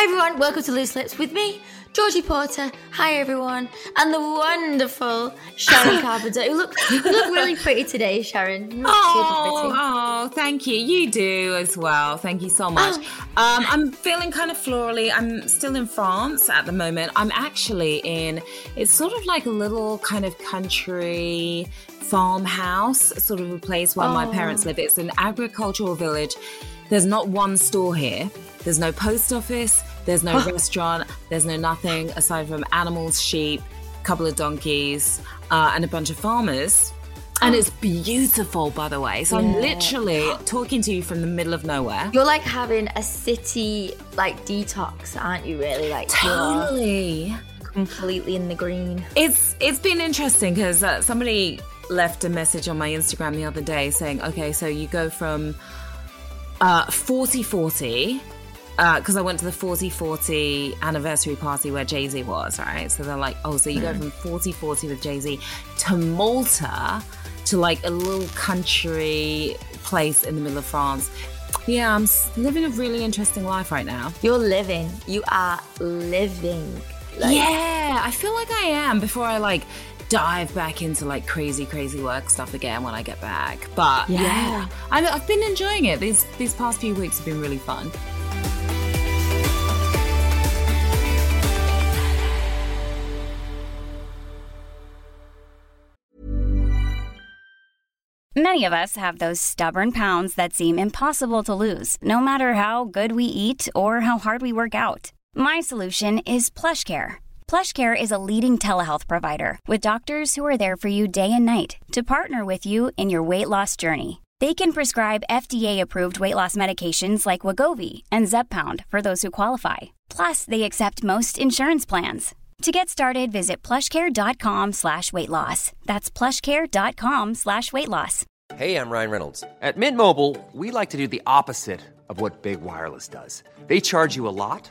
Hi everyone, welcome to Loose Lips with me, Georgie Porter. Hi everyone, and the wonderful Sharon Carpenter. You look, you look really pretty today, Sharon. Oh, oh, thank you. You do as well. Thank you so much. Oh. Um, I'm feeling kind of florally. I'm still in France at the moment. I'm actually in, it's sort of like a little kind of country farmhouse, sort of a place where my Oh. parents live. It's an agricultural village. There's not one store here. There's no post office. There's no restaurant. There's no nothing aside from animals, sheep, a couple of donkeys, uh, and a bunch of farmers. And it's beautiful, by the way. So I'm literally talking to you from the middle of nowhere. You're like having a city like detox, aren't you? Really, like Totally. completely in the green. It's it's been interesting because uh, somebody left a message on my Instagram the other day saying, okay, so you go from uh, 40-40 because I went to the 40-40 anniversary party where Jay Z was, right? So they're like, oh, so you go from 40-40 with Jay Z to Malta to like a little country place in the middle of France. Yeah, I'm living a really interesting life right now. You're living. You are living. Like, yeah, I feel like I am before I like dive back into like crazy, crazy work stuff again when I get back. But Yeah. yeah, I, I've been enjoying it. These these past few weeks have been really fun. Many of us have those stubborn pounds that seem impossible to lose, no matter how good we eat or how hard we work out. My solution is PlushCare. PlushCare is a leading telehealth provider with doctors who are there for you day and night to partner with you in your weight loss journey. They can prescribe FDA-approved weight loss medications like Wegovy and Zepbound for those who qualify. Plus, they accept most insurance plans. To get started, visit plushcare.com slash weight loss. That's plushcare.com slash weight loss. Hey, I'm Ryan Reynolds. At Mint Mobile, we like to do the opposite of what Big Wireless does. They charge you a lot,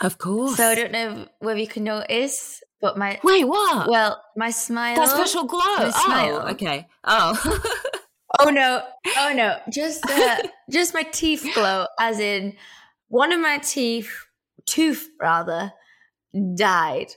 Of course. So I don't know whether you can notice, but my Wait, what? well, my smile. that special glow. Oh, okay. Oh. Oh no! Oh no! Just uh, just my teeth glow, as in one of my teeth, tooth rather, died.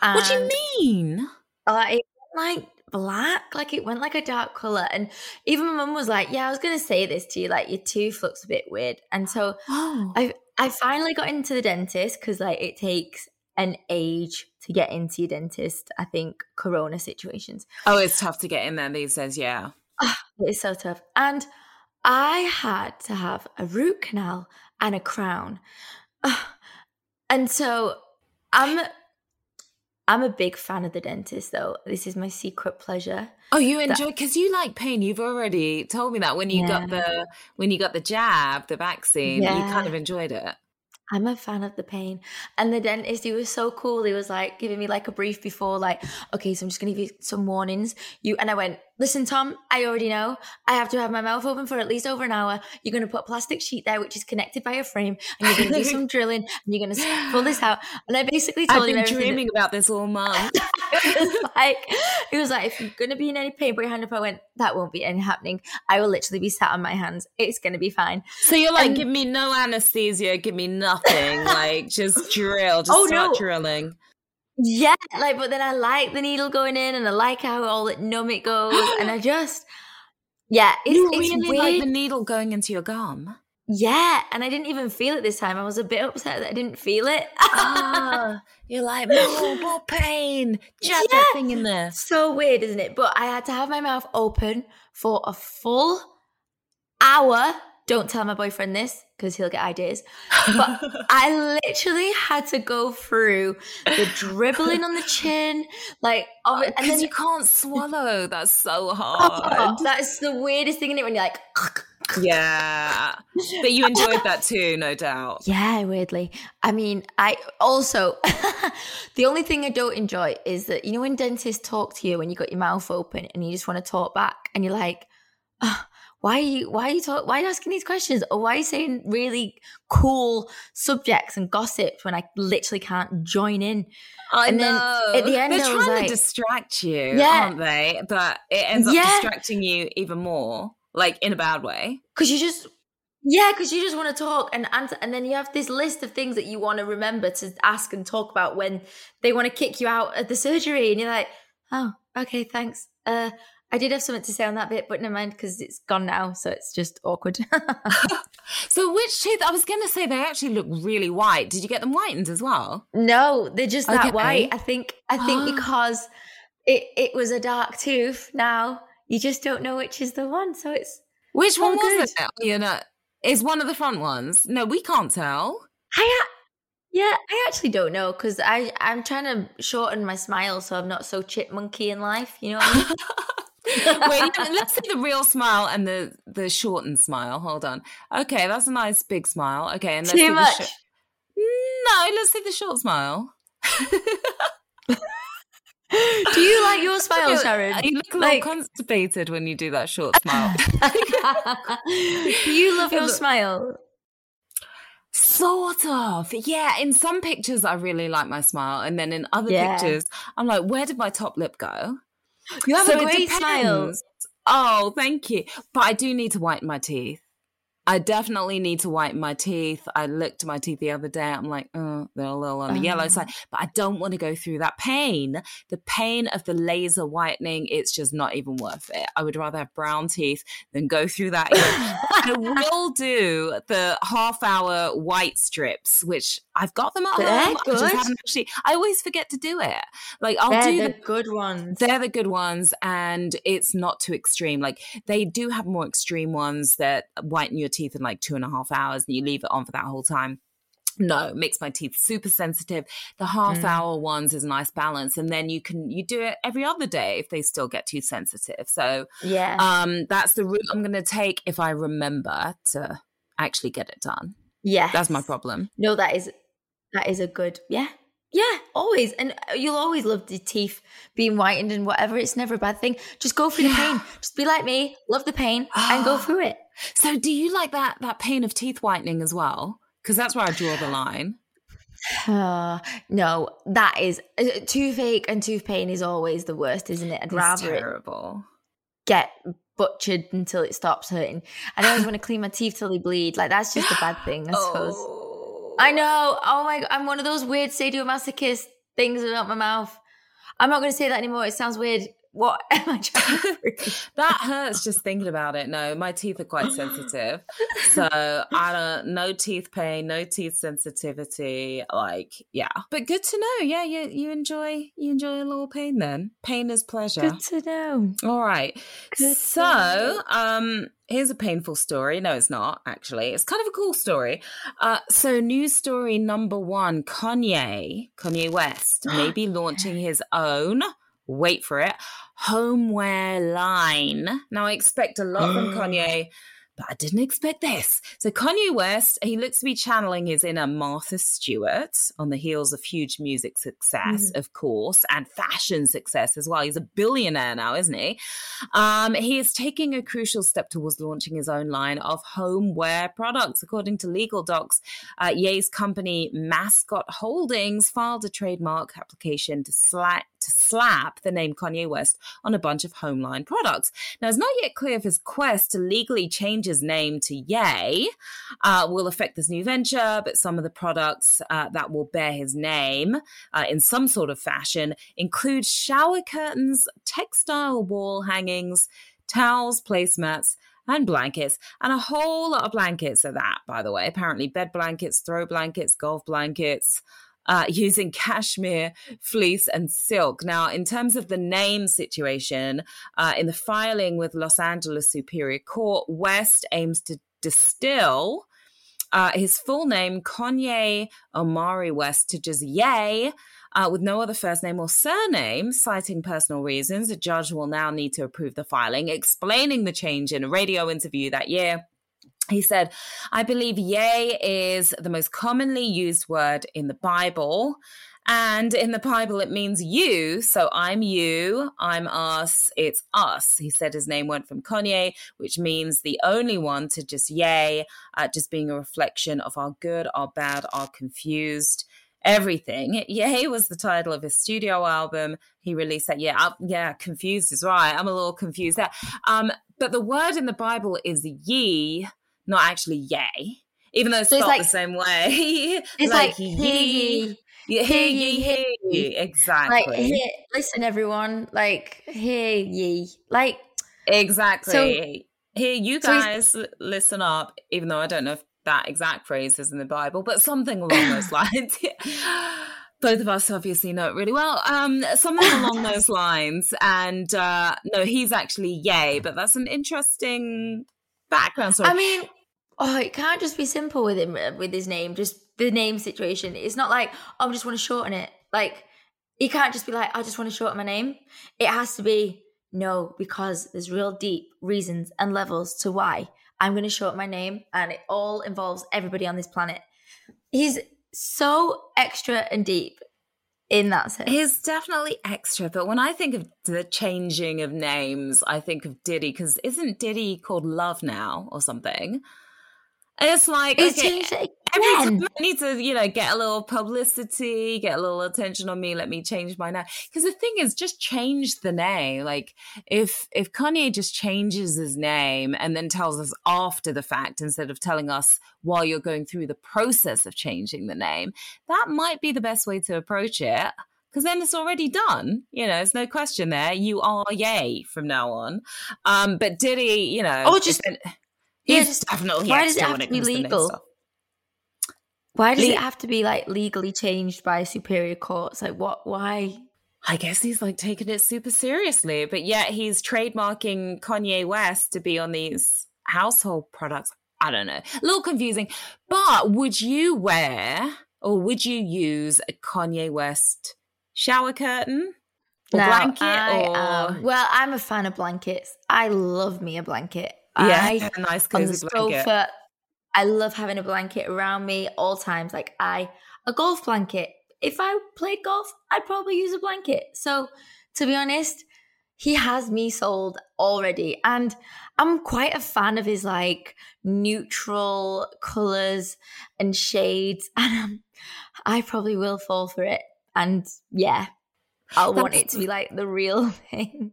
what do you mean? Uh, it like black, like it went like a dark color, and even my mum was like, "Yeah, I was gonna say this to you, like your tooth looks a bit weird." And so Oh. I I finally got into the dentist because like it takes an age to get into your dentist. I think Corona situations. oh, it's tough to get in there these days, yeah. Ah, it's so tough. And I had to have a root canal and a crown. Ugh. And so I'm I'm a big fan of the dentist though. This is my secret pleasure. Oh, you enjoy because you like pain. You've already told me that when you got the when you got the jab, the vaccine, you kind of enjoyed it. I'm a fan of the pain. And the dentist, he was so cool. He was like giving me like a brief before, like, okay, so I'm just gonna give you some warnings. You and I went, listen, Tom, I already know. I have to have my mouth open for at least over an hour. You're gonna put a plastic sheet there, which is connected by a frame, and you're gonna do some drilling, and you're gonna s- pull this out. And I basically told I've him been everything that- dreaming about this all month. it was like it was like if you're gonna be in any pain, put your hand up. I went, that won't be any happening. I will literally be sat on my hands. It's gonna be fine. so you're like, And- give me no anesthesia, give me nothing, like just drill, just Oh, start no. drilling. Yeah, like, but then I like the needle going in, and I like how all that numb it goes, and I just, yeah, it's, you it's really weird. like the needle going into your gum. yeah, and I didn't even feel it this time. I was a bit upset that I didn't feel it. ah, you're like more, more pain. Just Yeah. that thing in there. so weird, isn't it? But I had to have my mouth open for a full hour. Don't tell my boyfriend this because he'll get ideas. But I literally had to go through the dribbling on the chin, like, it, and then you can't swallow. That's so Oh, hard. that is the weirdest thing in it when you're like, Yeah. But you enjoyed that too, no doubt. Yeah, weirdly. I mean, I also the only thing I don't enjoy is that you know when dentists talk to you when you got your mouth open and you just want to talk back and you're like, oh, why are you why are you talk, why are you asking these questions or why are you saying really cool subjects and gossip when I literally can't join in? I and know. then at the end, They're trying like, to distract you, Yeah. aren't they? But it ends up Yeah. distracting you even more, like in a bad way. because you just yeah because you just want to talk and answer and then you have this list of things that you want to remember to ask and talk about when they want to kick you out of the surgery and you're like oh okay thanks uh i did have something to say on that bit but never mind because it's gone now so it's just awkward So which teeth? I was going to say they actually look really white. Did you get them whitened as well? no they're just that Okay. white i think i think because it it was a dark tooth now you just don't know which is the one so it's Which one Oh, was good. it? You know, is one of the front ones? No, we can't tell. I yeah, I actually don't know because I I'm trying to shorten my smile so I'm not so chipmunky in life. You know what I mean? Wait, let- let's see the real smile and the the shortened smile. Hold on. Okay, that's a nice big smile. Okay, and let's see Too the much. no, let's see the short smile. Do you like your smile, Sharon? You look a little Like- constipated when you do that short smile. Do you love your smile? Sort of. Yeah, in some pictures I really like my smile, and then in other Yeah. pictures I'm like, where did my top lip go? You have So a great smile. Oh, thank you. But I do need to whiten my teeth. I definitely need to whiten my teeth. I looked at my teeth the other day. I'm like, oh, they're a little on the yellow Oh. side. But I don't want to go through that pain. The pain of the laser whitening, it's just not even worth it. I would rather have brown teeth than go through that. I will do the half hour white strips, which I've got them at They're home. I just good. haven't actually, I always forget to do it. Like I'll They're do the the good ones. they're the good ones, and it's not too extreme. Like they do have more extreme ones that whiten your teeth in like two and a half hours, and you leave it on for that whole time. No, makes my teeth super sensitive. The half Mm. hour ones is a nice balance, and then you can you do it every other day if they still get too sensitive. So yeah. um, that's the route I'm going to take if I remember to actually get it done. yeah. That's my problem. No, that is that is a good yeah. Yeah, always. And uh, you'll always love the teeth being whitened and whatever. It's never a bad thing. Just go through the pain. Just be like me, love the pain and go through it. So do you like that that pain of teeth whitening as well? Because that's where I draw the line. Uh, no, that is uh, toothache and tooth pain is always the worst, isn't it? I'd It's rather terrible. get butchered until it stops hurting. I always want to clean my teeth till they bleed. Like that's just a bad thing, I suppose. Oh. I know. Oh my god, I'm one of those weird sadomasochist things about my mouth. I'm not going to say that anymore. It sounds weird. What am I trying to? That hurts just thinking about it. No, my teeth are quite sensitive. So I don't no teeth pain, no teeth sensitivity. Like, yeah. But good to know. Yeah, you you enjoy you enjoy a little pain then. Pain is pleasure. Good to know. All right. Good so, um, here's a painful story. No, it's not actually. It's kind of a cool story. Uh, so news story number one: Kanye, Kanye West, may be launching his own. Wait for it. Homeware line. Now, I expect a lot from Kanye, but I didn't expect this. So, Kanye West, he looks to be channeling his inner Martha Stewart on the heels of huge music success, of course, and fashion success as well. He's a billionaire now, isn't he? Um, he is taking a crucial step towards launching his own line of homeware products. According to legal docs, uh, Ye's company Mascotte Holdings filed a trademark application to, sla- to slap the name Kanye West on a bunch of homeline products. Now, it's not yet clear if his quest to legally change his name to Yay uh, will affect this new venture, but some of the products uh, that will bear his name uh, in some sort of fashion include shower curtains, textile wall hangings, towels, placemats, and blankets, and a whole lot of blankets at that, by the way. Apparently, bed blankets, throw blankets, golf blankets. Uh, using cashmere, fleece, and silk. Now, in terms of the name situation, uh, in the filing with Los Angeles Superior Court, West aims to distill uh, his full name, Kanye Omari West, to just Yay, uh, with no other first name or surname, citing personal reasons. A judge will now need to approve the filing, explaining the change in a radio interview that year. He said, I believe yay is the most commonly used word in the Bible. And in the Bible, it means you. So I'm you, I'm us, it's us. He said his name went from Kanye, which means the only one to just yay, uh, just being a reflection of our good, our bad, our confused everything. Yay was the title of his studio album. He released that. Yeah, I, yeah, confused is right. I'm a little confused there. Um, but the word in the Bible is ye, not actually yay, even though it's so spelled like, the same way. It's like, like ye. Yeah, hear ye, hear ye. Exactly. Like, hear, listen, everyone. Like, hear ye. Like, exactly. So, hear you guys so listen up, even though I don't know if that exact phrase is in the Bible, but something along those lines. Both of us obviously know it really well. Um, something along those lines. And uh, no, he's actually yay, but that's an interesting background story. I mean, oh, it can't just be simple with him uh, with his name. Just the name situation. It's not like oh, I just want to shorten it. Like you can't just be like I just want to shorten my name. It has to be no because there's real deep reasons and levels to why I'm going to shorten my name, and it all involves everybody on this planet. He's so extra and deep in that sense. He's definitely extra, but when I think of the changing of names, I think of Diddy because isn't Diddy called Love now or something? It's like it's okay, every time I need to, you know, get a little publicity, get a little attention on me. Let me change my name. Because the thing is, just change the name. Like if if Kanye just changes his name and then tells us after the fact instead of telling us while you're going through the process of changing the name, that might be the best way to approach it because then it's already done. You know, there's no question there. You are yay from now on. Um, but Diddy, you know, oh, just been, He's just, definitely why does it have to be legal? Why does Le- it have to be like legally changed by superior courts? Like what? Why? I guess he's like taking it super seriously, but yet he's trademarking Kanye West to be on these household products. I don't know, a little confusing. But would you wear or would you use a Kanye West shower curtain? Or now, blanket I, or um, well, I'm a fan of blankets. I love me a blanket. Yeah, I, a nice cozy blanket. Sofa, I love having a blanket around me all times. Like I, a golf blanket. If I played golf, I'd probably use a blanket. So, to be honest, he has me sold already, and I'm quite a fan of his like neutral colors and shades, and um, I probably will fall for it. And yeah, I'll want it to be like the real thing.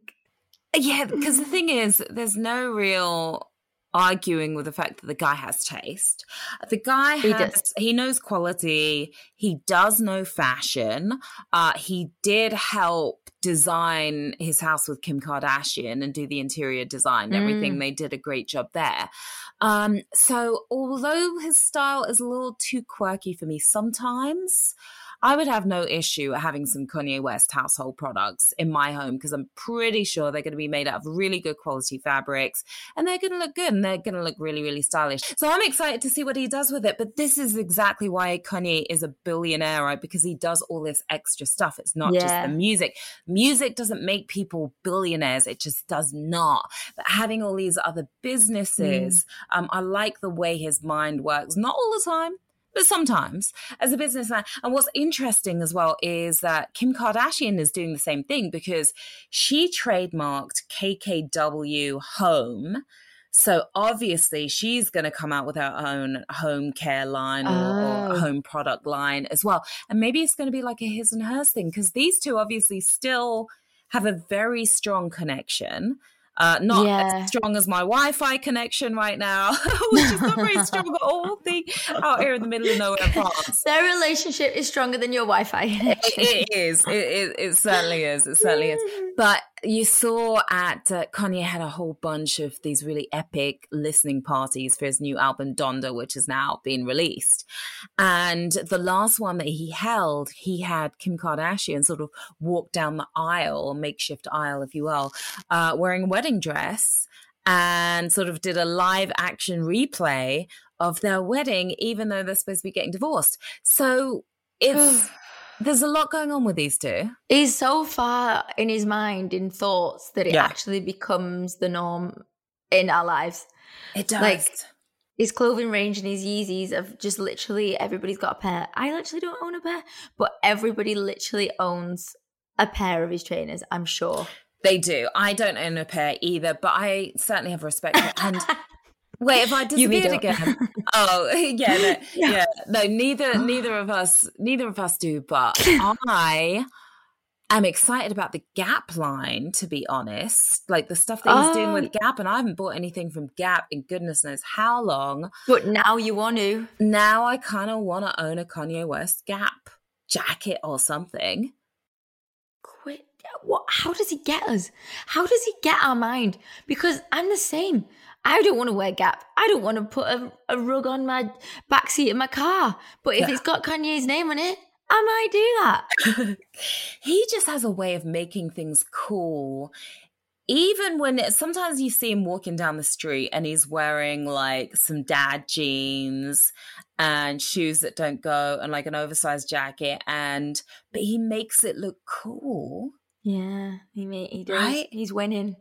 Yeah, because the thing is, there's no real arguing with the fact that the guy has taste. The guy has he, he knows quality. He does know fashion. Uh, he did help design his house with Kim Kardashian and do the interior design and everything. Mm. They did a great job there. Um, so although his style is a little too quirky for me sometimes, I would have no issue having some Kanye West household products in my home because I'm pretty sure they're going to be made out of really good quality fabrics and they're going to look good and they're going to look really, really stylish. So I'm excited to see what he does with it. But this is exactly why Kanye is a billionaire, right? Because he does all this extra stuff. It's not yeah. just the music. Music doesn't make people billionaires, it just does not. But having all these other businesses, mm. um, I like the way his mind works. Not all the time, but sometimes as a businessman. And what's interesting as well is that Kim Kardashian is doing the same thing because she trademarked KKW Home. So obviously she's going to come out with her own home care line or, oh. or, home product line as well. And maybe it's going to be like a his and hers thing because these two obviously still have a very strong connection. Uh, not yeah. as strong as my Wi-Fi connection right now, which is not very strong at all. The out here in the middle of nowhere France. Their relationship is stronger than your Wi-Fi. It, it is. It, it, it certainly is. It certainly is. But you saw at uh, Kanye had a whole bunch of these really epic listening parties for his new album Donda, which has now been released. And the last one that he held, he had Kim Kardashian sort of walk down the aisle, makeshift aisle, if you will, uh, wearing a wedding dress and sort of did a live action replay of their wedding, even though they're supposed to be getting divorced. So it's there's a lot going on with these two. He's so far in his mind, in thoughts, that it yeah. actually becomes the norm in our lives. It does. Like, his clothing range and his Yeezys of just literally everybody's got a pair. I literally don't own a pair, but everybody literally owns a pair of his trainers. I'm sure they do. I don't own a pair either, but I certainly have respect for it. And wait, if I disappeared again? Oh, yeah, no, yeah, yeah, no. Neither, neither of us, neither of us do. But I am excited about the Gap line, to be honest. Like the stuff that he's doing oh. with oh. Gap, and I haven't bought anything from Gap in goodness knows how long. But now you want to. Now I kind of want to own a Kanye West Gap jacket or something. Quit. What? How does he get us? How does he get our mind? Because I'm the same. I don't want to wear Gap. I don't want to put a, a rug on my backseat of my car. But if yeah. it's got Kanye's name on it, I might do that. he just has a way of making things cool. Even when it, sometimes you see him walking down the street and he's wearing like some dad jeans and shoes that don't go and like an oversized jacket and but he makes it look cool. Yeah, he may, he does. Right? He's winning.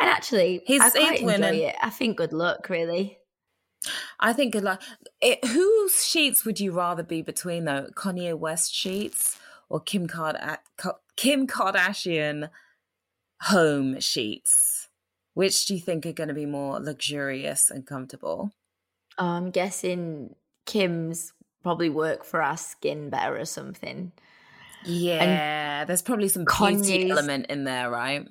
And actually, he's, I quite enjoy winning. it. I think good luck, really. I think good luck. It, whose sheets would you rather be between though? Kanye West sheets or Kim Card uh, Kim Kardashian home sheets? Which do you think are going to be more luxurious and comfortable? I'm guessing Kim's probably work for our skin better or something. Yeah, and there's probably some beauty element in there, right?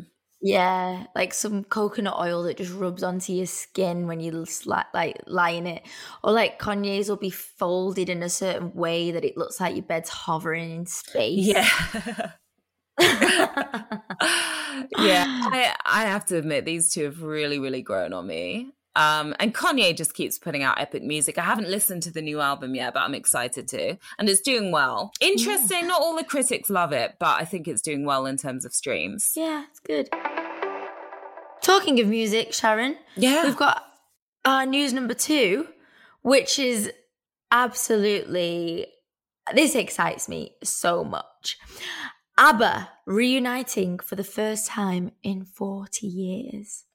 Yeah, like some coconut oil that just rubs onto your skin when you like lie in it, or like Kanye's will be folded in a certain way that it looks like your bed's hovering in space. Yeah. yeah, I I have to admit these two have really really grown on me. Um, and Kanye just keeps putting out epic music. I haven't listened to the new album yet, but I'm excited to. And it's doing well. Interesting. Yeah. Not all the critics love it, but I think it's doing well in terms of streams. Yeah, it's good. Talking of music, Sharon. Yeah. We've got our news number two, which is absolutely. This excites me so much. ABBA reuniting for the first time in 40 years.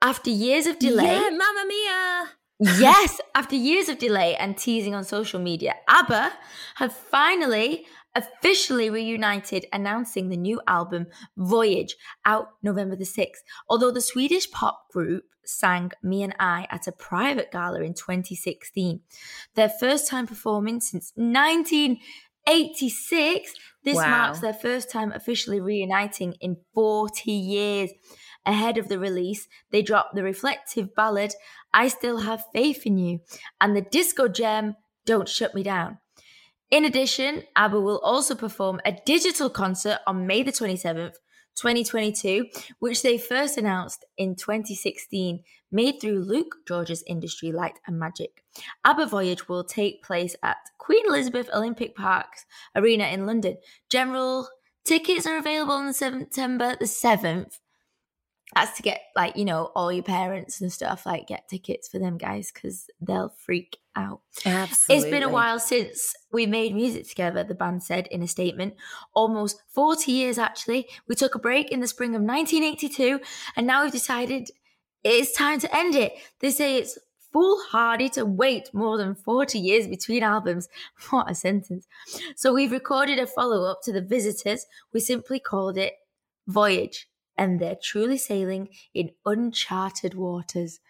After years of delay. Yeah, Mamma Mia! yes, after years of delay and teasing on social media, ABBA have finally officially reunited, announcing the new album Voyage out November the 6th. Although the Swedish pop group sang Me and I at a private gala in 2016, their first time performing since 1986. This wow. marks their first time officially reuniting in 40 years. Ahead of the release, they dropped the reflective ballad, I Still Have Faith in You, and the disco gem, Don't Shut Me Down. In addition, ABBA will also perform a digital concert on May the 27th, 2022, which they first announced in 2016, made through Luke George's Industrial Light and Magic. ABBA Voyage will take place at Queen Elizabeth Olympic Parks Arena in London. General tickets are available on September the 7th that's to get like you know all your parents and stuff like get tickets for them guys because they'll freak out. Absolutely it's been a while since we made music together the band said in a statement. Almost 40 years actually. We took a break in the spring of 1982 and now we've decided it's time to end it. They say it's foolhardy to wait more than 40 years between albums. What a sentence. So we've recorded a follow-up to the visitors. We simply called it voyage and they're truly sailing in uncharted waters.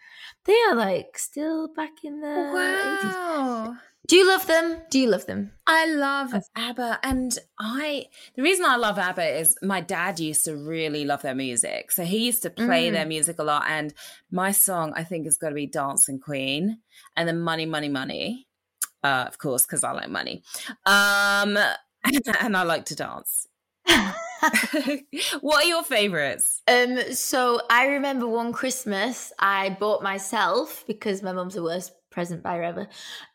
They are like still back in the wow. 80s. Do you love them? Do you love them? I love ABBA. And I, the reason I love ABBA is my dad used to really love their music. So he used to play mm. their music a lot. And my song, I think, is going to be Dancing Queen and then Money, Money, Money. Uh, of course, because I like money. Um, and I like to dance. what are your favorites? Um, so I remember one Christmas I bought myself because my mum's the worst present buyer ever.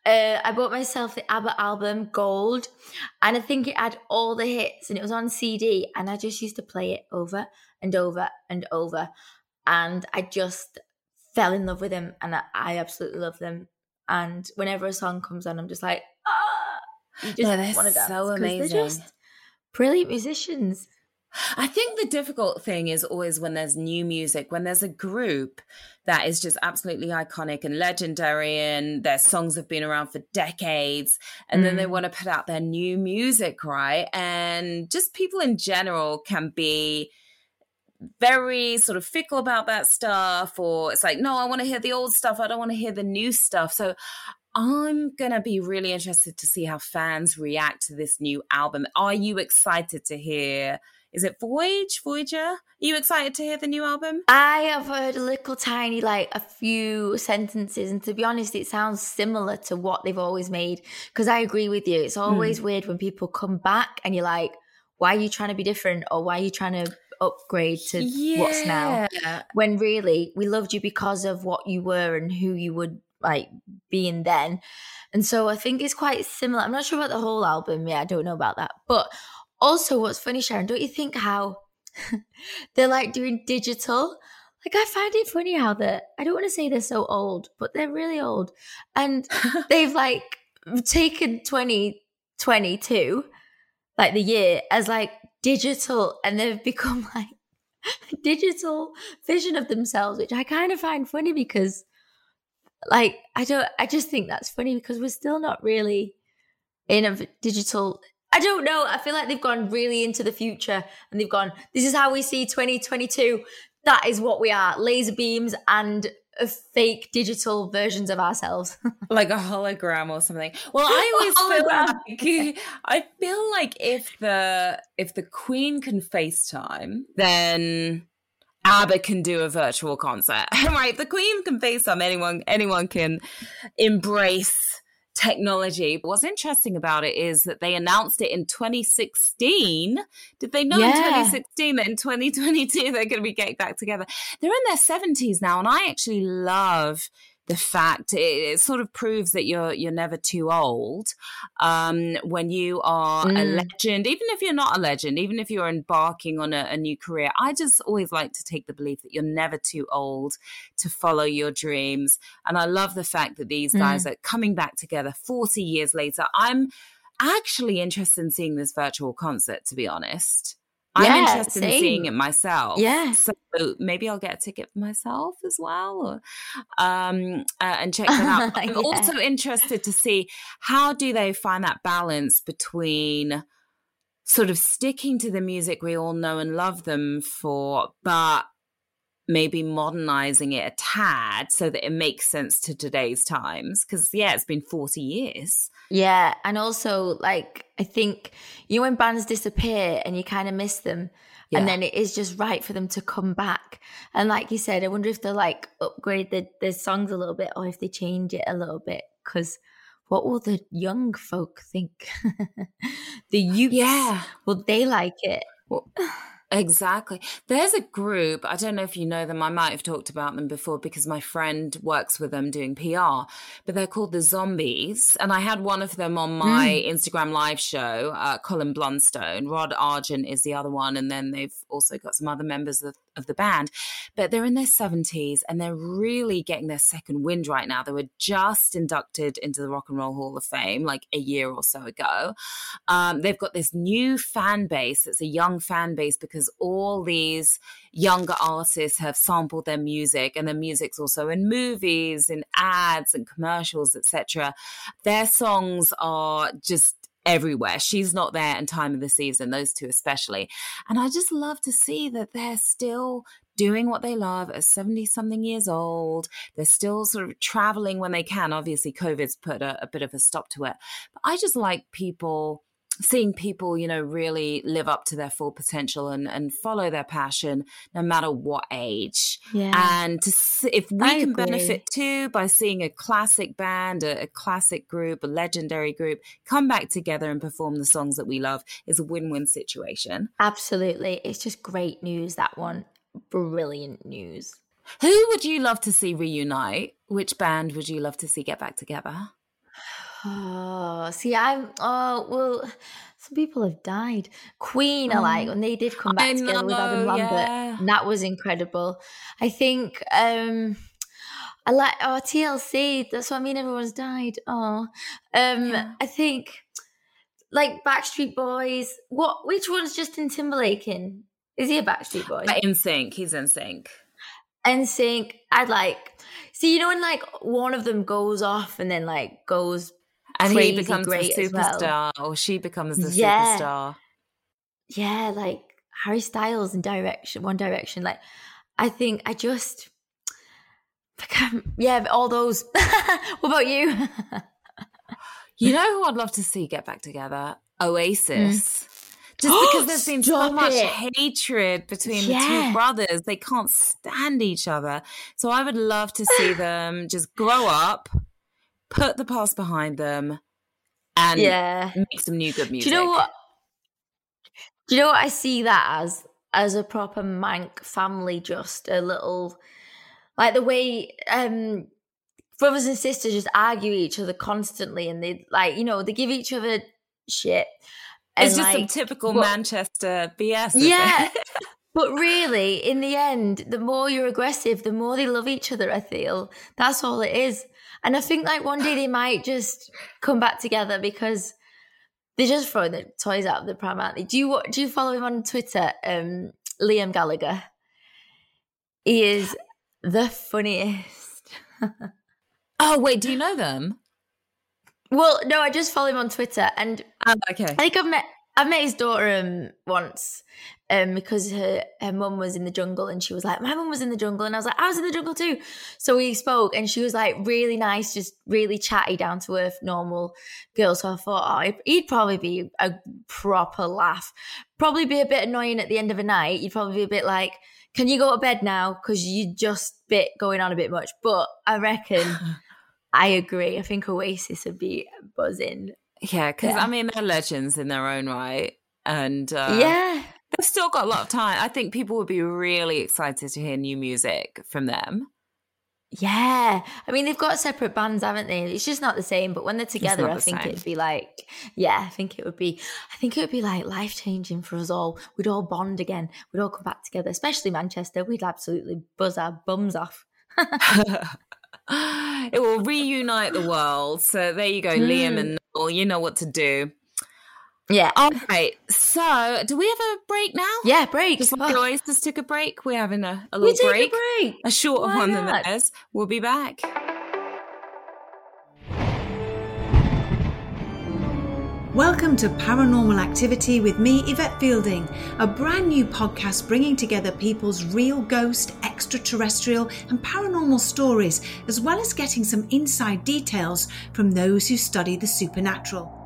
Uh, I bought myself the ABBA album Gold, and I think it had all the hits, and it was on CD, and I just used to play it over and over and over, and I just fell in love with them, and I, I absolutely love them. And whenever a song comes on, I'm just like, ah, you just no, want to dance. So amazing. They're just brilliant musicians. I think the difficult thing is always when there's new music, when there's a group that is just absolutely iconic and legendary, and their songs have been around for decades, and mm. then they mm. want to put out their new music, right? And just people in general can be very sort of fickle about that stuff, or it's like, no, I want to hear the old stuff, I don't want to hear the new stuff. So I'm going to be really interested to see how fans react to this new album. Are you excited to hear? Is it Voyage? Voyager? Are you excited to hear the new album? I have heard a little tiny, like a few sentences, and to be honest, it sounds similar to what they've always made. Because I agree with you. It's always mm. weird when people come back and you're like, why are you trying to be different? Or why are you trying to upgrade to yeah. what's now? When really, we loved you because of what you were and who you would like being then. And so I think it's quite similar. I'm not sure about the whole album. Yeah, I don't know about that. But also, what's funny, Sharon, don't you think how they're like doing digital? Like, I find it funny how they're, I don't want to say they're so old, but they're really old. And they've like taken 2022, like the year, as like digital, and they've become like digital vision of themselves, which I kind of find funny because like I don't I just think that's funny because we're still not really in a digital I don't know. I feel like they've gone really into the future and they've gone, this is how we see 2022. That is what we are. Laser beams and fake digital versions of ourselves. like a hologram or something. Well, I always feel like I feel like if the if the queen can FaceTime, then ABBA can do a virtual concert, right? The Queen can FaceTime. Anyone, anyone can embrace technology. What's interesting about it is that they announced it in 2016. Did they know yeah. in 2016 that in 2022 they're going to be getting back together? They're in their 70s now, and I actually love the fact it, it, sort of proves that you're you're never too old um, when you are mm. a legend even if you're not a legend even if you're embarking on a, a, new career i just always like to take the belief that you're never too old to follow your dreams and i love the fact that these mm. guys are coming back together 40 years later i'm actually interested in seeing this virtual concert to be honest I'm yeah, interested same. in seeing it myself. Yeah. So maybe I'll get a ticket for myself as well or, um, uh, and check that out. I'm yeah. also interested to see how do they find that balance between sort of sticking to the music we all know and love them for, but maybe modernizing it a tad so that it makes sense to today's times because yeah it's been 40 years yeah and also like i think you know when bands disappear and you kind of miss them yeah. and then it is just right for them to come back. And like you said i wonder if they'll like upgrade the, the songs a little bit or if they change it a little bit because what will the young folk think? The youth yeah. will they like it? Well, Exactly. There's a group, I don't know if you know them, I might have talked about them before because my friend works with them doing PR, but they're called the Zombies. And I had one of them on my mm. Instagram live show, uh, Colin Blunstone. Rod Argent is the other one. And then they've also got some other members of, of the band. But they're in their 70s and they're really getting their second wind right now. They were just inducted into the Rock and Roll Hall of Fame like a year or so ago. Um, they've got this new fan base. It's a young fan base because because all these younger artists have sampled their music and their music's also in movies in ads and commercials etc their songs are just everywhere she's not there in time of the season those two especially and i just love to see that they're still doing what they love at 70 something years old. They're still sort of traveling when they can. Obviously, COVID's put a, a, bit of a stop to it. But I just like people seeing people you know really live up to their full potential and and follow their passion no matter what age. Yeah. And to if we I can agree. benefit too by seeing a classic band a, a, classic group a legendary group come back together and perform the songs that we love is a win-win situation. Absolutely. It's just great news that one. Brilliant news. Who would you love to see reunite? Which band would you love to see get back together Oh, see, I'm. Oh, well, some people have died. Queen, I like when they did come back I together know, with Adam Lambert. Yeah. that was incredible. I think. um I like oh TLC. That's what I mean. Everyone's died. Oh, um, yeah. I think like Backstreet Boys. What? Which one's Justin Timberlake in? Is he a Backstreet Boy? NSYNC. He's NSYNC. In sync. I'd like see you know when like one of them goes off and then like goes And he becomes a as well. superstar, or she becomes the Yeah. superstar. yeah, like Harry Styles in Direction, One Direction. Like, I think I just, become yeah, all those. what about you? You know who I'd love to see get back together? Oasis. Just because there's been so Mm. Much it. hatred between the two brothers. They can't stand each other. So I would love to see them just grow up, put the past behind them, and yeah. make some new good music. Do you know what? Do you know what I see that as? As a proper Manc family, just a little, like the way um brothers and sisters just argue each other constantly, and they like you know they give each other shit. It's just some typical what- Manchester BS. Yeah. But really, in the end, the more you're aggressive, the more they love each other, I feel. That's all it is. And I think like one day they might just come back together because they just throw the toys out of the pram, aren't they? Do you do you follow him on Twitter? Um, Liam Gallagher. He is the funniest. oh, wait, do you know them? Well, no, I just follow him on Twitter and Oh, okay. I think I've met I've met his daughter um once um because her her mum was in the jungle and she was like my mum was in the jungle. And I was like I was in the jungle too. So we spoke and she was like really nice just really chatty down to earth normal girl. So I thought oh he'd- probably be a proper laugh. Probably be a bit annoying at the end of a night. You'd probably be a bit like can you go to bed now? Because you just bit going on a bit much. But I reckon I agree. I think Oasis would be buzzing. Yeah, because Yeah. I mean, they're legends in their own right. And uh, yeah they've still got a lot of time. I think people would be really excited to hear new music from them. Yeah. I mean, they've got separate bands, haven't they? It's just not the same. But when they're together, I the think same. it'd be like, yeah, I think it would be, I think it would be like life changing for us all. We'd all bond again. We'd all come back together, especially Manchester. We'd absolutely buzz our bums off. it will reunite the world. So there you go, Liam and Noel. You know what to do. Yeah. All right. So, do we have a break now? yeah, break. Just Oh, like Oasis took a break. We're having a, a little take break. a break. A shorter Why one than not? theirs. We'll be back. Welcome to Paranormal Activity with me, Yvette Fielding, a brand new podcast bringing together people's real ghost, extraterrestrial, and paranormal stories, as well as getting some inside details from those who study the supernatural.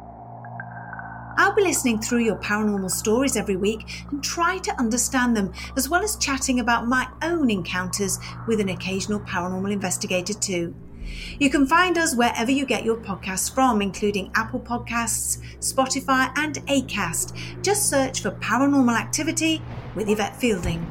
I'll be listening through your paranormal stories every week and try to understand them, as well as chatting about my own encounters with an occasional paranormal investigator, too. You can find us wherever you get your podcasts from, including Apple Podcasts, Spotify, and Acast. Just search for Paranormal Activity with Yvette Fielding.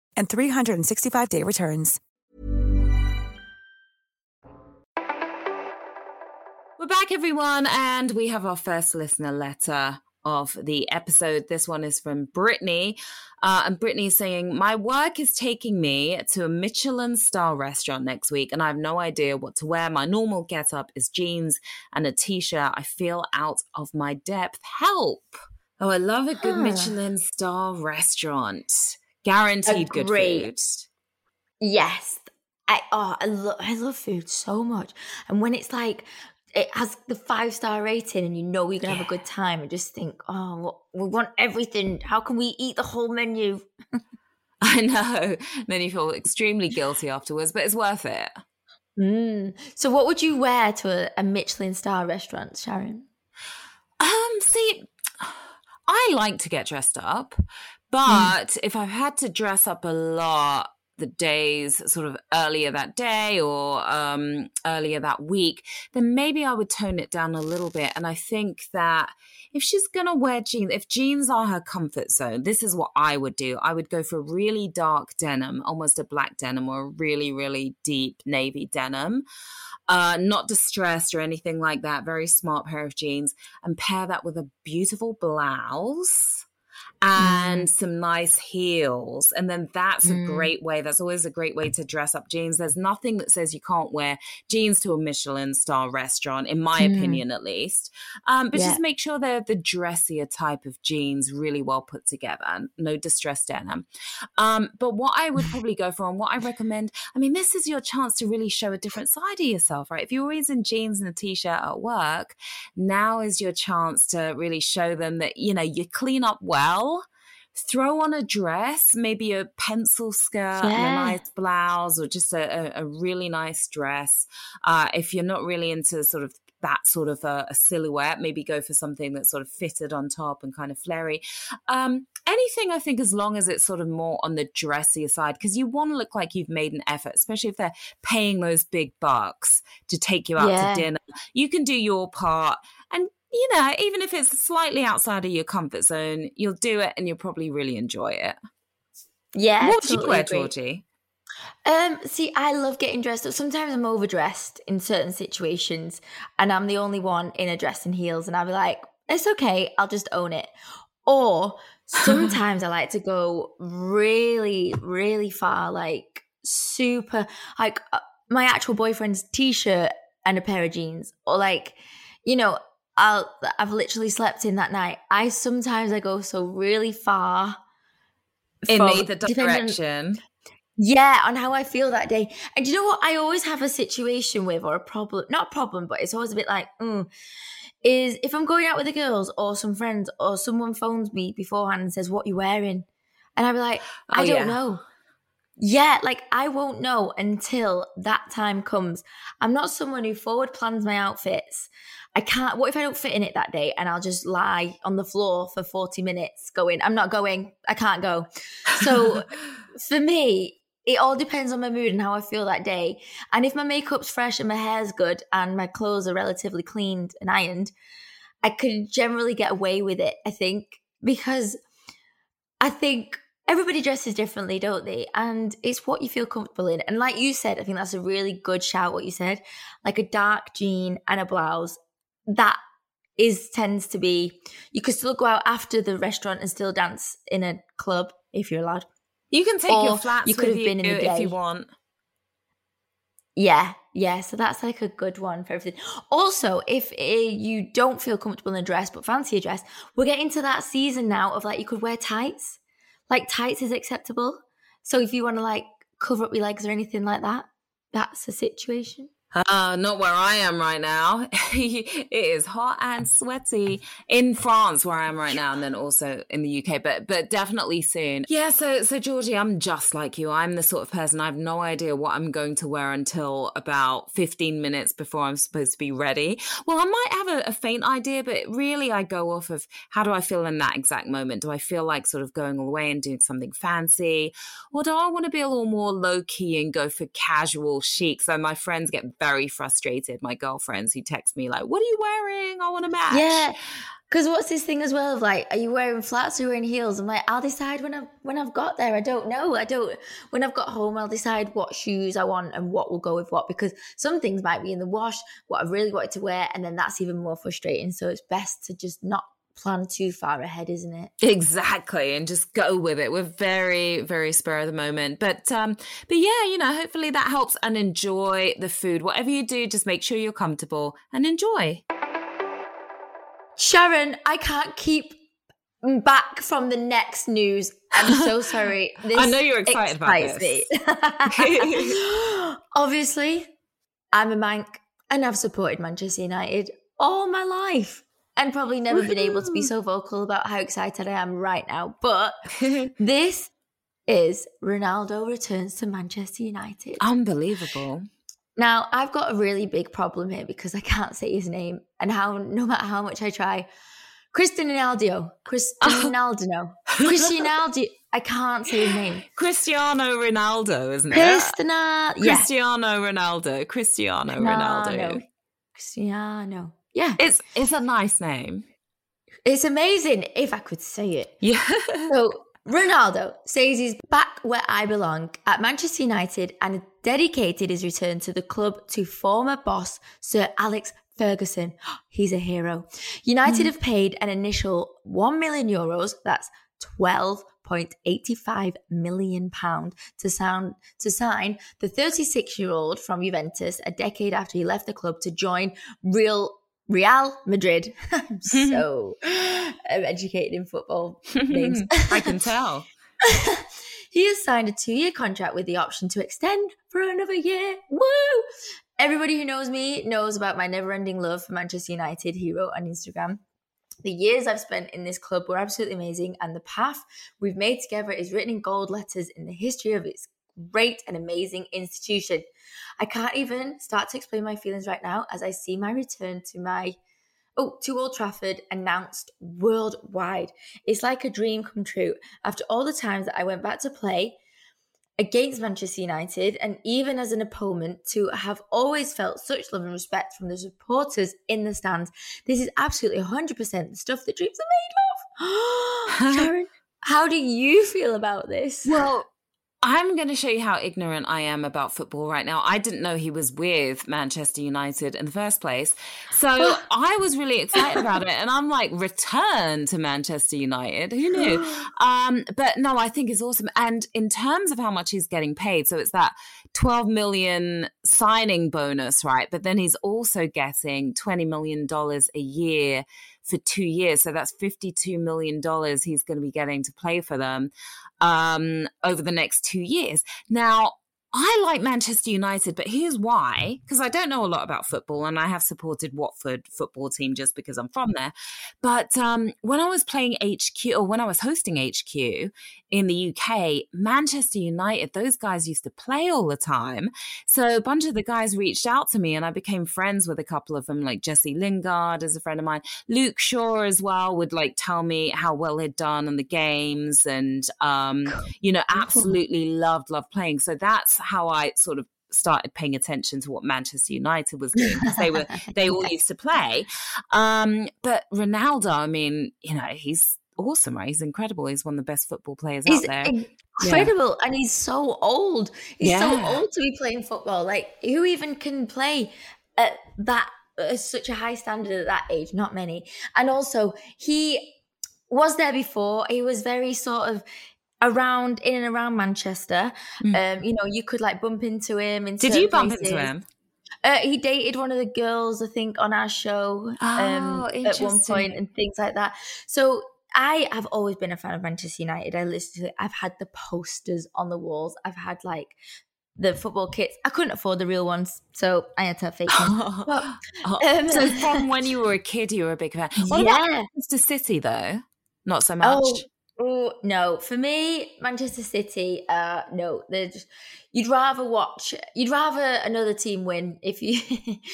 and 365-day returns. We're back, everyone, and we have our first listener letter of the episode. This one is from Brittany. Uh, and Brittany is saying, My work is taking me to a Michelin star restaurant next week, and I have no idea what to wear. My normal get up is jeans and a t shirt. I feel out of my depth. Help! Oh, I love a good huh. Michelin star restaurant. Guaranteed good food. Yes. I oh I love I love food so much. And when it's like it has the five star rating and you know you're gonna yeah. have a good time and just think, oh, we want everything. How can we eat the whole menu? I know. then you feel extremely guilty afterwards, but it's worth it. Mm. So, what would you wear to a, a Michelin star restaurant, Sharon? Um, see, I like to get dressed up. But mm. if I've had to dress up a lot, the days sort of earlier that day or um, earlier that week, then maybe I would tone it down a little bit. And I think that if she's going to wear jeans, if jeans are her comfort zone, this is what I would do. I would go for really dark denim, almost a black denim or a really, really deep navy denim. Uh, not distressed or anything like that. Very smart pair of jeans, and pair that with a beautiful blouse and mm. some nice heels. And then that's mm. a great way. That's always a great way to dress up jeans. There's nothing that says you can't wear jeans to a Michelin star restaurant, in my mm. opinion, at least. Um, but yeah. just make sure they're the dressier type of jeans, really well put together, no distressed denim. Um, but what I would probably go for and what I recommend, I mean, this is your chance to really show a different side of yourself, right? If you're always in jeans and a t shirt at work, now is your chance to really show them that, you know, you clean up well throw on a dress, maybe a pencil skirt yeah. and a nice blouse, or just a, a, a really nice dress. Uh, if you're not really into sort of that sort of a, a, silhouette, maybe go for something that's sort of fitted on top and kind of flary. Um, anything, I think, as long as it's sort of more on the dressier side, because you want to look like you've made an effort, especially if they're paying those big bucks to take you out yeah. to dinner. You can do your part you know, even if it's slightly outside of your comfort zone, you'll do it and you'll probably really enjoy it. Yeah. What totally would you wear, agree. Georgie? Um, see, I love getting dressed up. Sometimes I'm overdressed in certain situations, and I'm the only one in a dress and heels, and I'll be like, it's okay, I'll just own it. Or sometimes I like to go really, really far, like super, like uh, my actual boyfriend's t shirt and a pair of jeans, or like, you know, I'll I've literally slept in that night. I sometimes I go so really far in from, either direction. On, yeah, on how I feel that day. And you know what? I always have a situation with or a problem, not a problem, but it's always a bit like, mm, is if I'm going out with the girls or some friends or someone phones me beforehand and says, What you wearing? And I'll be like, I oh, don't yeah. know. Yeah, like I won't know until that time comes. I'm not someone who forward plans my outfits. I can't. What if I don't fit in it that day and I'll just lie on the floor for 40 minutes going, I'm not going, I can't go. So for me, it all depends on my mood and how I feel that day. And if my makeup's fresh and my hair's good and my clothes are relatively cleaned and ironed, I can generally get away with it, I think, because I think everybody dresses differently, don't they? And it's what you feel comfortable in. And like you said, I think that's a really good shout, what you said. Like a dark jean and a blouse that is tends to be you could still go out after the restaurant and still dance in a club if you're allowed. You can take or your flats you could have been in the day. if you want. Yeah, yeah. So that's like a good one for everything. Also, if uh, you don't feel comfortable in a dress but fancy a dress, we're getting to that season now of like you could wear tights. Like tights is acceptable. So if you want to like cover up your legs or anything like that, that's a situation. Uh, not where I am right now. it is hot and sweaty in France where I am right now, and then also in the UK, but but definitely soon. Yeah, so so Georgie, I'm just like you. I'm the sort of person I have no idea what I'm going to wear until about 15 minutes before I'm supposed to be ready. Well, I might have a, a faint idea, but really I go off of how do I feel in that exact moment? Do I feel like sort of going all the way and doing something fancy, or do I want to be a little more low key and go for casual chic? So my friends get very frustrated. My girlfriends who text me like, "What are you wearing? I want to match." Yeah. Because what's this thing as well of like, are you wearing flats or wearing heels? I'm like, I'll decide when I've when I've got there. I don't know. I don't. When I've got home, I'll decide what shoes I want and what will go with what. Because some things might be in the wash, what I really wanted to wear, and then that's even more frustrating. So it's best to just not plan too far ahead, isn't it? Exactly, and just go with it. We're very, very spur of the moment, but um, but yeah, you know, hopefully that helps and enjoy the food. Whatever you do, just make sure you're comfortable and enjoy. Sharon, I can't keep back from the next news. I'm so sorry. This I know you're excited about this. Obviously, I'm a Manc and I've supported Manchester United all my life and probably never been able to be so vocal about how excited I am right now. But this is Ronaldo returns to Manchester United. Unbelievable. Now, I've got a really big problem here because I can't say his name, and how no matter how much I try, Cristiano Ronaldo, Cristiano Ronaldo, Cristiano I can't say his name. Cristiano Ronaldo, isn't it? Cristiano, yeah. Cristiano Ronaldo, Cristiano Ronaldo, Cristiano. Yeah, it's it's a nice name. It's amazing if I could say it. Yeah. so Ronaldo says he's back where I belong at Manchester United and dedicated his return to the club to former boss Sir Alex Ferguson. He's a hero. United mm. have paid an initial 1 million euros, that's 12.85 million pound to sound to sign the 36-year-old from Juventus a decade after he left the club to join Real Real Madrid. I'm so educated in football names. I can tell. he has signed a two year contract with the option to extend for another year. Woo! Everybody who knows me knows about my never ending love for Manchester United, he wrote on Instagram. The years I've spent in this club were absolutely amazing, and the path we've made together is written in gold letters in the history of its great and amazing institution. I can't even start to explain my feelings right now as I see my return to my oh to Old Trafford announced worldwide. It's like a dream come true. After all the times that I went back to play against Manchester United and even as an opponent to have always felt such love and respect from the supporters in the stands. This is absolutely 100% the stuff that dreams are made of. Sharon, how do you feel about this? Well, I'm going to show you how ignorant I am about football right now. I didn't know he was with Manchester United in the first place. So I was really excited about it. And I'm like, return to Manchester United. Who knew? Um, but no, I think it's awesome. And in terms of how much he's getting paid, so it's that 12 million signing bonus, right? But then he's also getting $20 million a year for two years. So that's $52 million he's going to be getting to play for them um, over the next two years. Now, I like Manchester United, but here's why. Because I don't know a lot about football and I have supported Watford football team just because I'm from there. But um, when I was playing HQ or when I was hosting HQ in the UK, Manchester United, those guys used to play all the time. So a bunch of the guys reached out to me and I became friends with a couple of them, like Jesse Lingard is a friend of mine. Luke Shaw as well would like tell me how well he'd done in the games and, um, you know, absolutely loved, loved playing. So that's how I sort of started paying attention to what Manchester United was doing because they were they all used to play. Um, but Ronaldo, I mean, you know, he's awesome, right? He's incredible. He's one of the best football players he's out there. Incredible, yeah. and he's so old. He's yeah. so old to be playing football. Like, who even can play at that at such a high standard at that age? Not many. And also, he was there before. He was very sort of around in and around Manchester. Mm. Um, you know, you could like bump into him. In Did you bump places. into him? Uh, he dated one of the girls, I think, on our show um, oh, at one point and things like that. So I have always been a fan of Manchester United. I listen to it. I've had the posters on the walls. I've had like the football kits. I couldn't afford the real ones, so I had to have fake ones. but, um, so from when you were a kid, you were a big fan. What yeah. about Manchester City, though? Not so much. Oh, Oh no, for me, Manchester City. Uh, no, just, you'd rather watch. You'd rather another team win if you.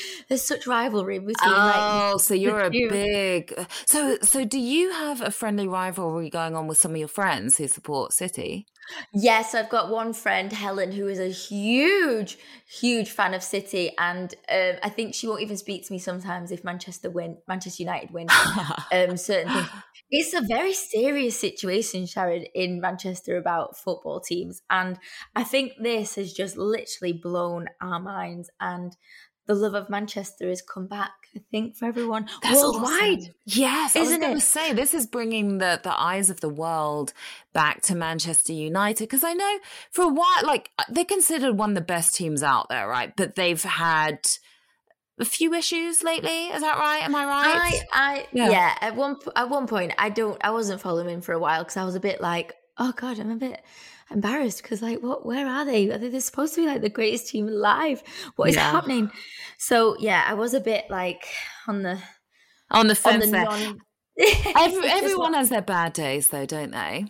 there's such rivalry between. Oh, like, so you're a big. So so do you have a friendly rivalry going on with some of your friends who support City? Yes, I've got one friend, Helen, who is a huge, huge fan of City, and um, I think she won't even speak to me sometimes if Manchester win, Manchester United win. um, certain things. It's a very serious situation, Sharon, in Manchester about football teams, and I think this has just literally blown our minds. And the love of Manchester has come back. I think for everyone That's worldwide. awesome. Yes, I was Isn't going to it? say this is bringing the the eyes of the world back to Manchester United because I know for a while, like uh, they're considered one of the best teams out there, right? But they've had a few issues lately. Is that right? Am I right? I, I, Yeah. yeah. At one, at one point, I don't, I wasn't following for a while because I was a bit like, oh god, I'm a bit embarrassed because like, what? Where are they? Are they they're supposed to be like the greatest team alive? What is Yeah. happening? So yeah, I was a bit like on the On the on fence the there. non. Every, everyone has their bad days, though, don't they?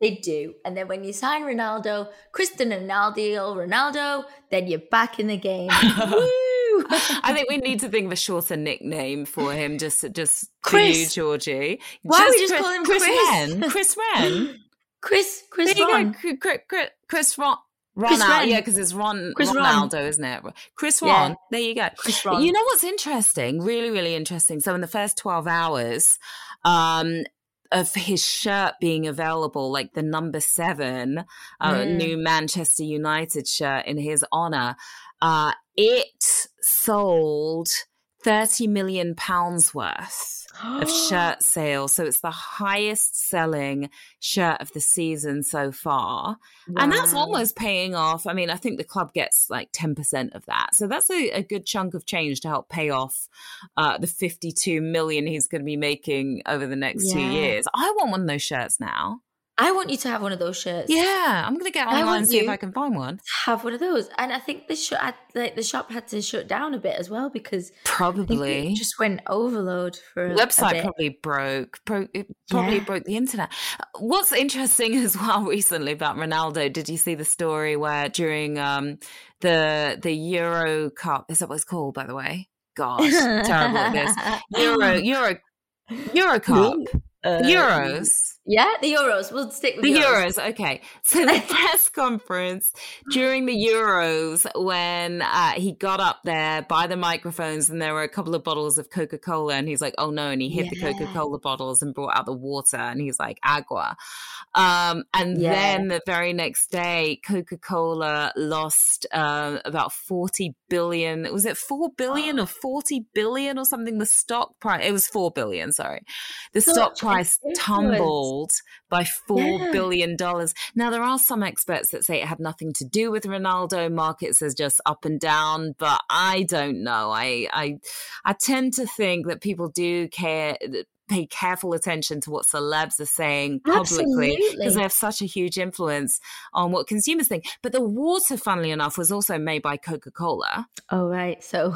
They do, and then when you sign Ronaldo, Cristiano Ronaldo, Ronaldo, then you're back in the game. I think we need to think of a shorter nickname for him, just just Chris. you, Georgie. Why don't we just Chris, call him Chris Chris? Wren? Chris Wren. Chris, Chris There you Ron. go, Chris, Chris, Chris Ron. Chris Ronaldo, Ron. yeah, because it's Ron Chris Ron. Ronaldo, isn't it? Chris Yeah. Ron. There you go. Chris Ron. You know what's interesting? Really, really interesting. So in the first twelve hours, um, of his shirt being available, like the number seven, uh, Mm. new Manchester United shirt in his honor, uh, it sold thirty million pounds worth of shirt sales. So it's the highest selling shirt of the season so far. And that's almost paying off. I mean, I think the club gets like 10% of that. So that's a, a good chunk of change to help pay off uh, the 52 million he's going to be making over the next two years. I want one of those shirts now. I want you to have one of those shirts. Yeah, I'm going to get online and see if I can find one. have one of those. And I think the shop, like the shop, had to shut down a bit as well because Probably. it just went overload for website probably broke. Pro- it probably Yeah. broke the internet. What's interesting as well recently about Ronaldo? Did you see the story where during um, the the Euro Cup? Is that what it's called? By the way, gosh, terrible at this. Euro Euro Euro Cup Uh, Euros. Yeah, the Euros. We'll stick with The Euros. Euros, okay. So the press conference during the Euros, when uh, he got up there by the microphones, and there were a couple of bottles of Coca Cola, and he's like, "Oh no!" and he hid the Coca Cola bottles and brought out the water, and he's like, "Agua." Um, and Yeah. then the very next day, Coca Cola lost uh, about forty billion. Was it four billion or forty billion or something? The stock price. It was four billion. Sorry, the Such stock price influence. Tumbled by four Yeah. billion dollars. Now there are some experts that say it had nothing to do with Ronaldo. Markets is just up and down, but I don't know. I I I tend to think that people do care pay careful attention to what celebs are saying publicly because they have such a huge influence on what consumers think. But the water, funnily enough, was also made by Coca Cola. Oh right, so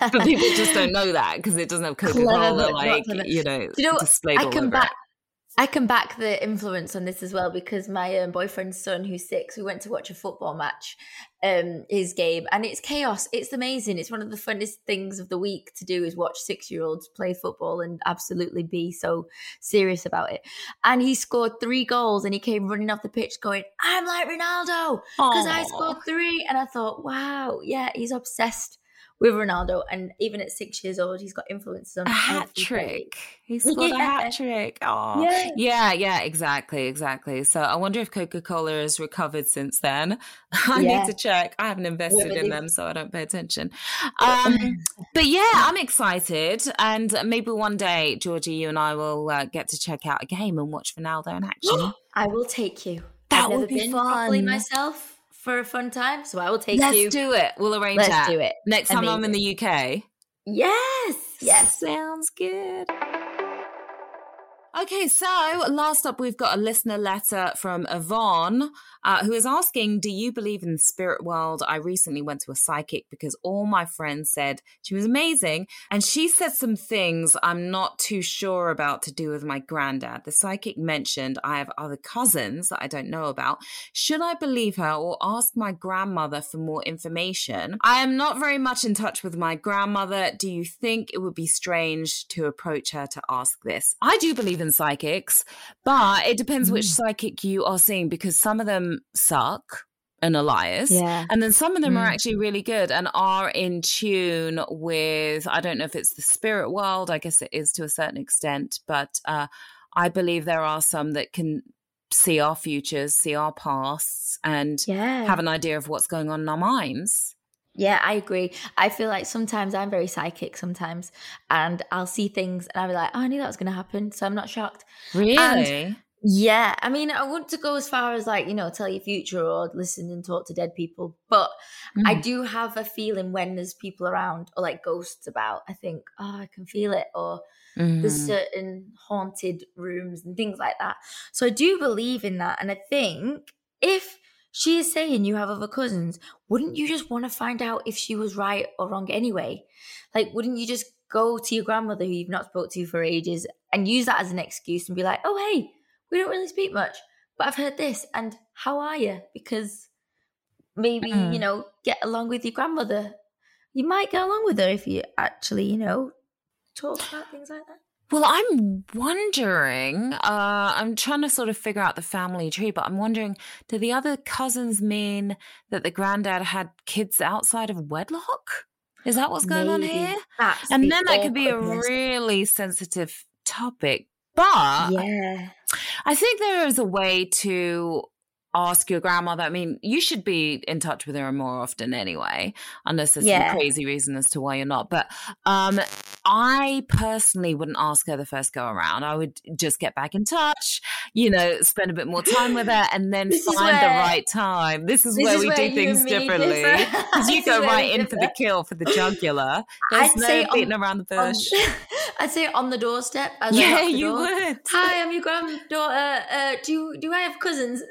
But people just don't know that because it doesn't have Coca Cola, like you know you know I over back. it. I can back the influence on this as well because my um, boyfriend's son, who's six, we went to watch a football match, um, his game, and it's chaos. It's amazing. It's one of the funnest things of the week to do is watch six-year-olds play football and absolutely be so serious about it. And he scored three goals, and he came running off the pitch going, "I'm like Ronaldo because I scored three. And I thought, wow, yeah, he's obsessed with Ronaldo, and even at six years old, he's got influences on a hat trick. He scored a Yeah. hat trick. Oh, Yeah. yeah, yeah, exactly, exactly. So I wonder if Coca Cola has recovered since then. I Yeah. need to check. I haven't invested in them, so I don't pay attention. Um, but yeah, I'm excited, and maybe one day, Georgie, you and I will uh, get to check out a game and watch Ronaldo in action. I will take you. That would be been fun. myself for a fun time, so I will take Let's you. do it. We'll arrange Let's that. do it. next time I'm in the UK. Yes, yes. Sounds good. Okay, so last up, we've got a listener letter from Yvonne, uh, who is asking, Do you believe in the spirit world? I recently went to a psychic because all my friends said she was amazing. And she said some things I'm not too sure about to do with my granddad. The psychic mentioned I have other cousins that I don't know about. Should I believe her or ask my grandmother for more information? I am not very much in touch with my grandmother. Do you think it would be strange to approach her to ask this? I do believe in psychics, but it depends which Mm. psychic you are seeing because some of them suck and are liars. Yeah. And then some of them are Mm. actually really good and are in tune with, I don't know if it's the spirit world, I guess it is to a certain extent, but uh, I believe there are some that can see our futures, see our pasts, and Yeah. have an idea of what's going on in our minds. Yeah, I agree. I feel like sometimes I'm very psychic sometimes, and I'll see things and I'll be like, oh, I knew that was going to happen, so I'm not shocked. Really? And- Yeah, I mean, I want to go as far as like, you know, tell your future or listen and talk to dead people, but I Mm. do have a feeling when there's people around or like ghosts about, I think, oh, I can feel it, or there's Mhm. certain haunted rooms and things like that. So I do believe in that. And I think if she is saying you have other cousins, wouldn't you just want to find out if she was right or wrong anyway? Like, wouldn't you just go to your grandmother who you've not spoke to for ages and use that as an excuse and be like, oh, hey, we don't really speak much, but I've heard this. And how are you? Because maybe, Mm. you know, get along with your grandmother. You might get along with her if you actually, you know, talk about things like that. Well, I'm wondering, uh, I'm trying to sort of figure out the family tree, but I'm wondering, do the other cousins mean that the granddad had kids outside of wedlock? Is that what's going on here? That's And the then that could be a really sensitive topic. But yeah. I think there is a way to ask your grandmother. I mean, you should be in touch with her more often anyway, unless there's Yeah. some crazy reason as to why you're not. But um, I personally wouldn't ask her the first go around. I would just get back in touch, you know, spend a bit more time with her, and then This is find the right time. This is this where is we where do things differently because you go right in for the kill, for the jugular. There's I'd no say on- around the on- bush. I'd say on the doorstep. Yeah, the you door. would. Hi, I'm your granddaughter. Uh, do do I have cousins?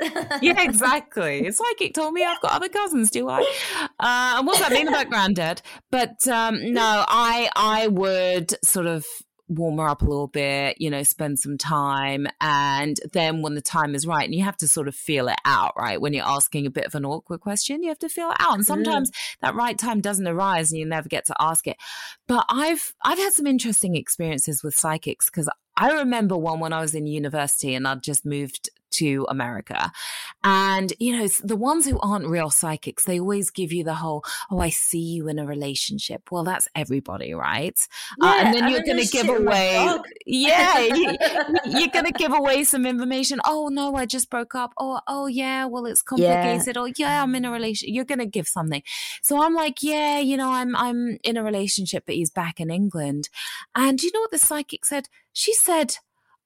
yeah, exactly. It's like it told me I've got other cousins, do I? Uh, and what's that mean about granddad? But um, no, I I would sort of warm her up a little bit, you know, spend some time, and then when the time is right, and you have to sort of feel it out, right? When you're asking a bit of an awkward question, you have to feel it out, and mm-hmm. sometimes that right time doesn't arise, and you never get to ask it. But I've I've had some interesting experiences with psychics because I remember one when I was in university and I'd just moved to America. And, you know, the ones who aren't real psychics, they always give you the whole, oh, I see you in a relationship. Well, that's everybody, right? uh, and then you're going to give shit with my away, yeah, you, you're going to give away some information. Oh, no, I just broke up. Oh, oh, yeah, well, it's complicated. Oh, yeah, I'm in a relationship. You're going to give something. So I'm like, yeah, you know, I'm, I'm in a relationship, but he's back in England. And you know what the psychic said? She said,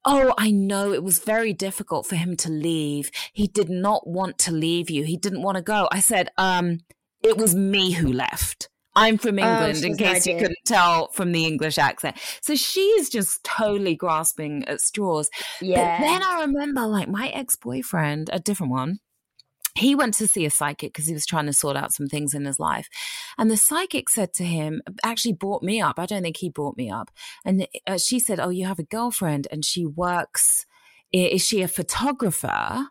Oh, I know it was very difficult for him to leave. He did not want to leave you. He didn't want to go. I said, um, it was me who left. I'm from England, she in case you couldn't tell from the English accent. So she's just totally grasping at straws. yeah. But then I remember, like, my ex boyfriend, a different one, he went to see a psychic because he was trying to sort out some things in his life. And the psychic said to him, actually brought me up. I don't think he brought me up. And uh, she said, Oh, you have a girlfriend and she works, is she a photographer?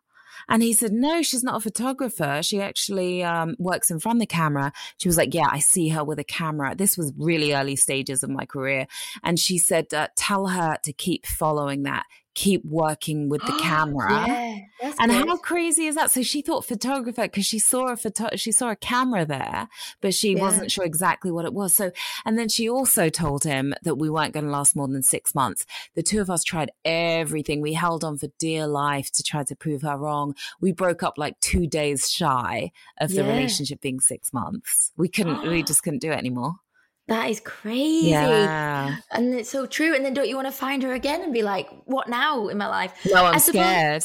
And he said, No, she's not a photographer. She actually um, works in front of the camera. She was like, Yeah, I see her with a camera. This was really early stages of my career. And she said, uh, Tell her to keep following that, keep working with the camera. Yeah, And good. how crazy is that? So she thought photographer because she saw a photo, she saw a camera there, but she Yeah. wasn't sure exactly what it was. So, and then she also told him that we weren't going to last more than six months. The two of us tried everything. We held on for dear life to try to prove her wrong. We broke up like two days shy of the Yeah. relationship being six months. We couldn't, we just couldn't do it anymore. That is crazy. Yeah. And it's so true. And then don't you want to find her again and be like, what now in my life? No, I'm I suppose- scared.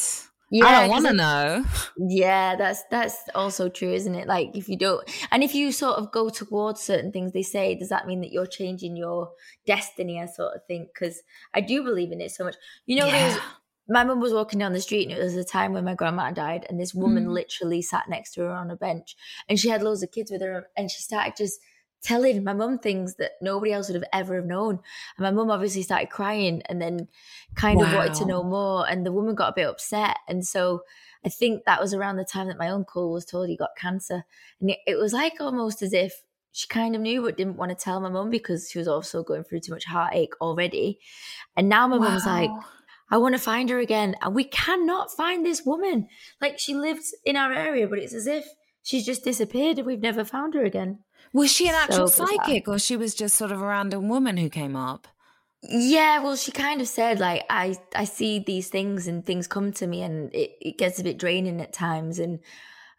Yeah, I don't want to know. Yeah, that's that's also true, isn't it? Like if you don't and if you sort of go towards certain things they say, does that mean that you're changing your destiny? I sort of think because I do believe in it so much. You know, was Yeah. my mum was walking down the street and it was a time when my grandma died, and this woman Mm. literally sat next to her on a bench, and she had loads of kids with her, and she started just telling my mum things that nobody else would have ever have known. And my mum obviously started crying, and then kind of wanted to know more, and the woman got a bit upset, and so. I think that was around the time that my uncle was told he got cancer. And it, it was like almost as if she kind of knew but didn't want to tell my mum because she was also going through too much heartache already. And now my mum's like, I want to find her again. And we cannot find this woman. Like she lived in our area, but it's as if she's just disappeared and we've never found her again. Was she an actual So bizarre. psychic or she was just sort of a random woman who came up? Yeah, well, she kind of said like I I see these things and things come to me and it, it gets a bit draining at times and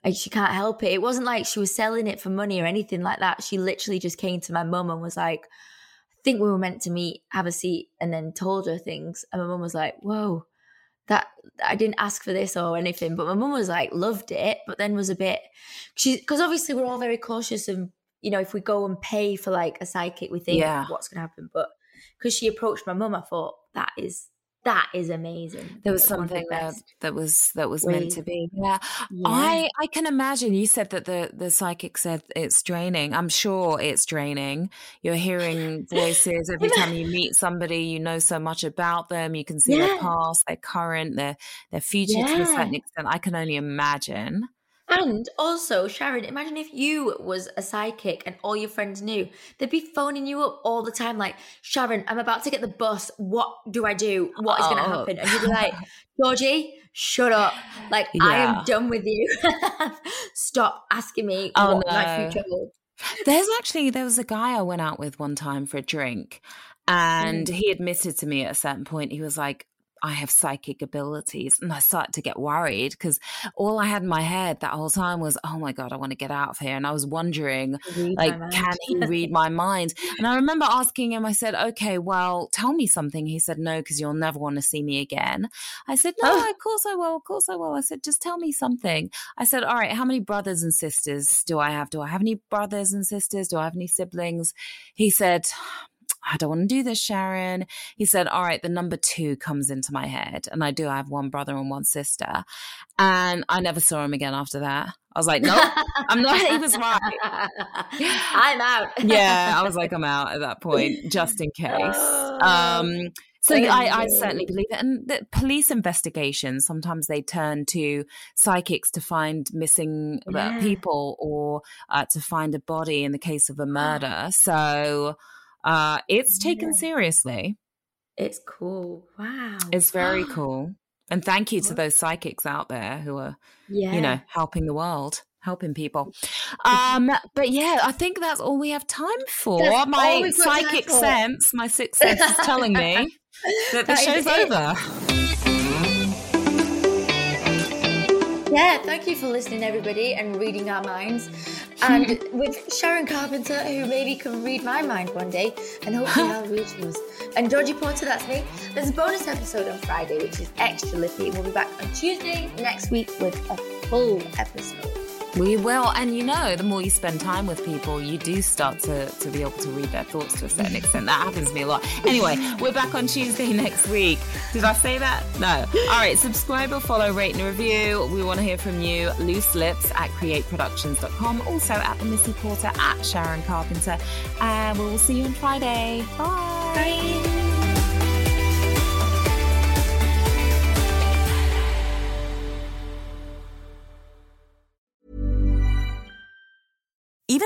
I, she can't help it. It wasn't like she was selling it for money or anything like that. She literally just came to my mum and was like, "I think we were meant to meet, have a seat," and then told her things. And my mum was like, "Whoa." That I didn't ask for this or anything, but my mum was like loved it, but then was a bit she because obviously we're all very cautious and you know if we go and pay for like a psychic, we think Yeah. what's going to happen. But because she approached my mum, I thought that is that is amazing. There was something that, that was that was meant to be. Yeah. Yeah. I I can imagine you said that the the psychic said it's draining. I'm sure it's draining. You're hearing voices every time you meet somebody, you know so much about them, you can see their past, their current, their their future to a certain extent. I can only imagine. And also, Sharon, imagine if you was a psychic and all your friends knew. They'd be phoning you up all the time, like, Sharon, I'm about to get the bus. What do I do? What is going to Oh. happen? And you'd be like, Georgie, shut up. Like, I am done with you. Stop asking me Oh, what my no. future holds. There's actually there was a guy I went out with one time for a drink, and Mm. he admitted to me at a certain point he was like, "I have psychic abilities," and I started to get worried because all I had in my head that whole time was, "Oh my god, I want to get out of here," and I was wondering, Read like, can he read my mind? And I remember asking him, I said, "Okay, well, tell me something." He said, "No, because you'll never want to see me again." I said, "No, Oh. of course I will, of course I will." I said, "Just tell me something." I said, All right, how many brothers and sisters do I have? Do I have any brothers and sisters? Do I have any siblings? He said, I don't want to do this, Sharon. He said, All right, the number two comes into my head. And I do. I have one brother and one sister. And I never saw him again after that. I was like, Nope, I'm not. He was right. I'm out. Yeah, I was like, I'm out at that point, just in case. Um, so I, I certainly believe it. And the police investigations, sometimes they turn to psychics to find missing uh, Yeah. people or uh, to find a body in the case of a murder. So uh, it's taken Yeah. seriously. It's cool. Wow. It's very cool. And thank you to those psychics out there who are, Yeah. you know, helping the world. Helping people, um, but yeah, I think that's all we have time for. That's my we've got time psychic sense, my sixth sense is telling me that the That show's over. Yeah, thank you for listening, everybody, and reading our minds. And with Sharon Carpenter, who maybe can read my mind one day, and hopefully I'll read yours. And Georgie Porter, that's me. There's a bonus episode on Friday, which is extra lippy. We'll be back on Tuesday next week with a full episode. We will, and you know, the more you spend time with people, you do start to, to be able to read their thoughts to a certain mm. extent. That happens to me a lot. Anyway, we're back on Tuesday next week. Did I say that? No. All right, subscribe or follow, rate and review. We want to hear from you. Loose lips at createproductions.com. Also at the Missy Porter at Sharon Carpenter. And we will see you on Friday. Bye. Bye.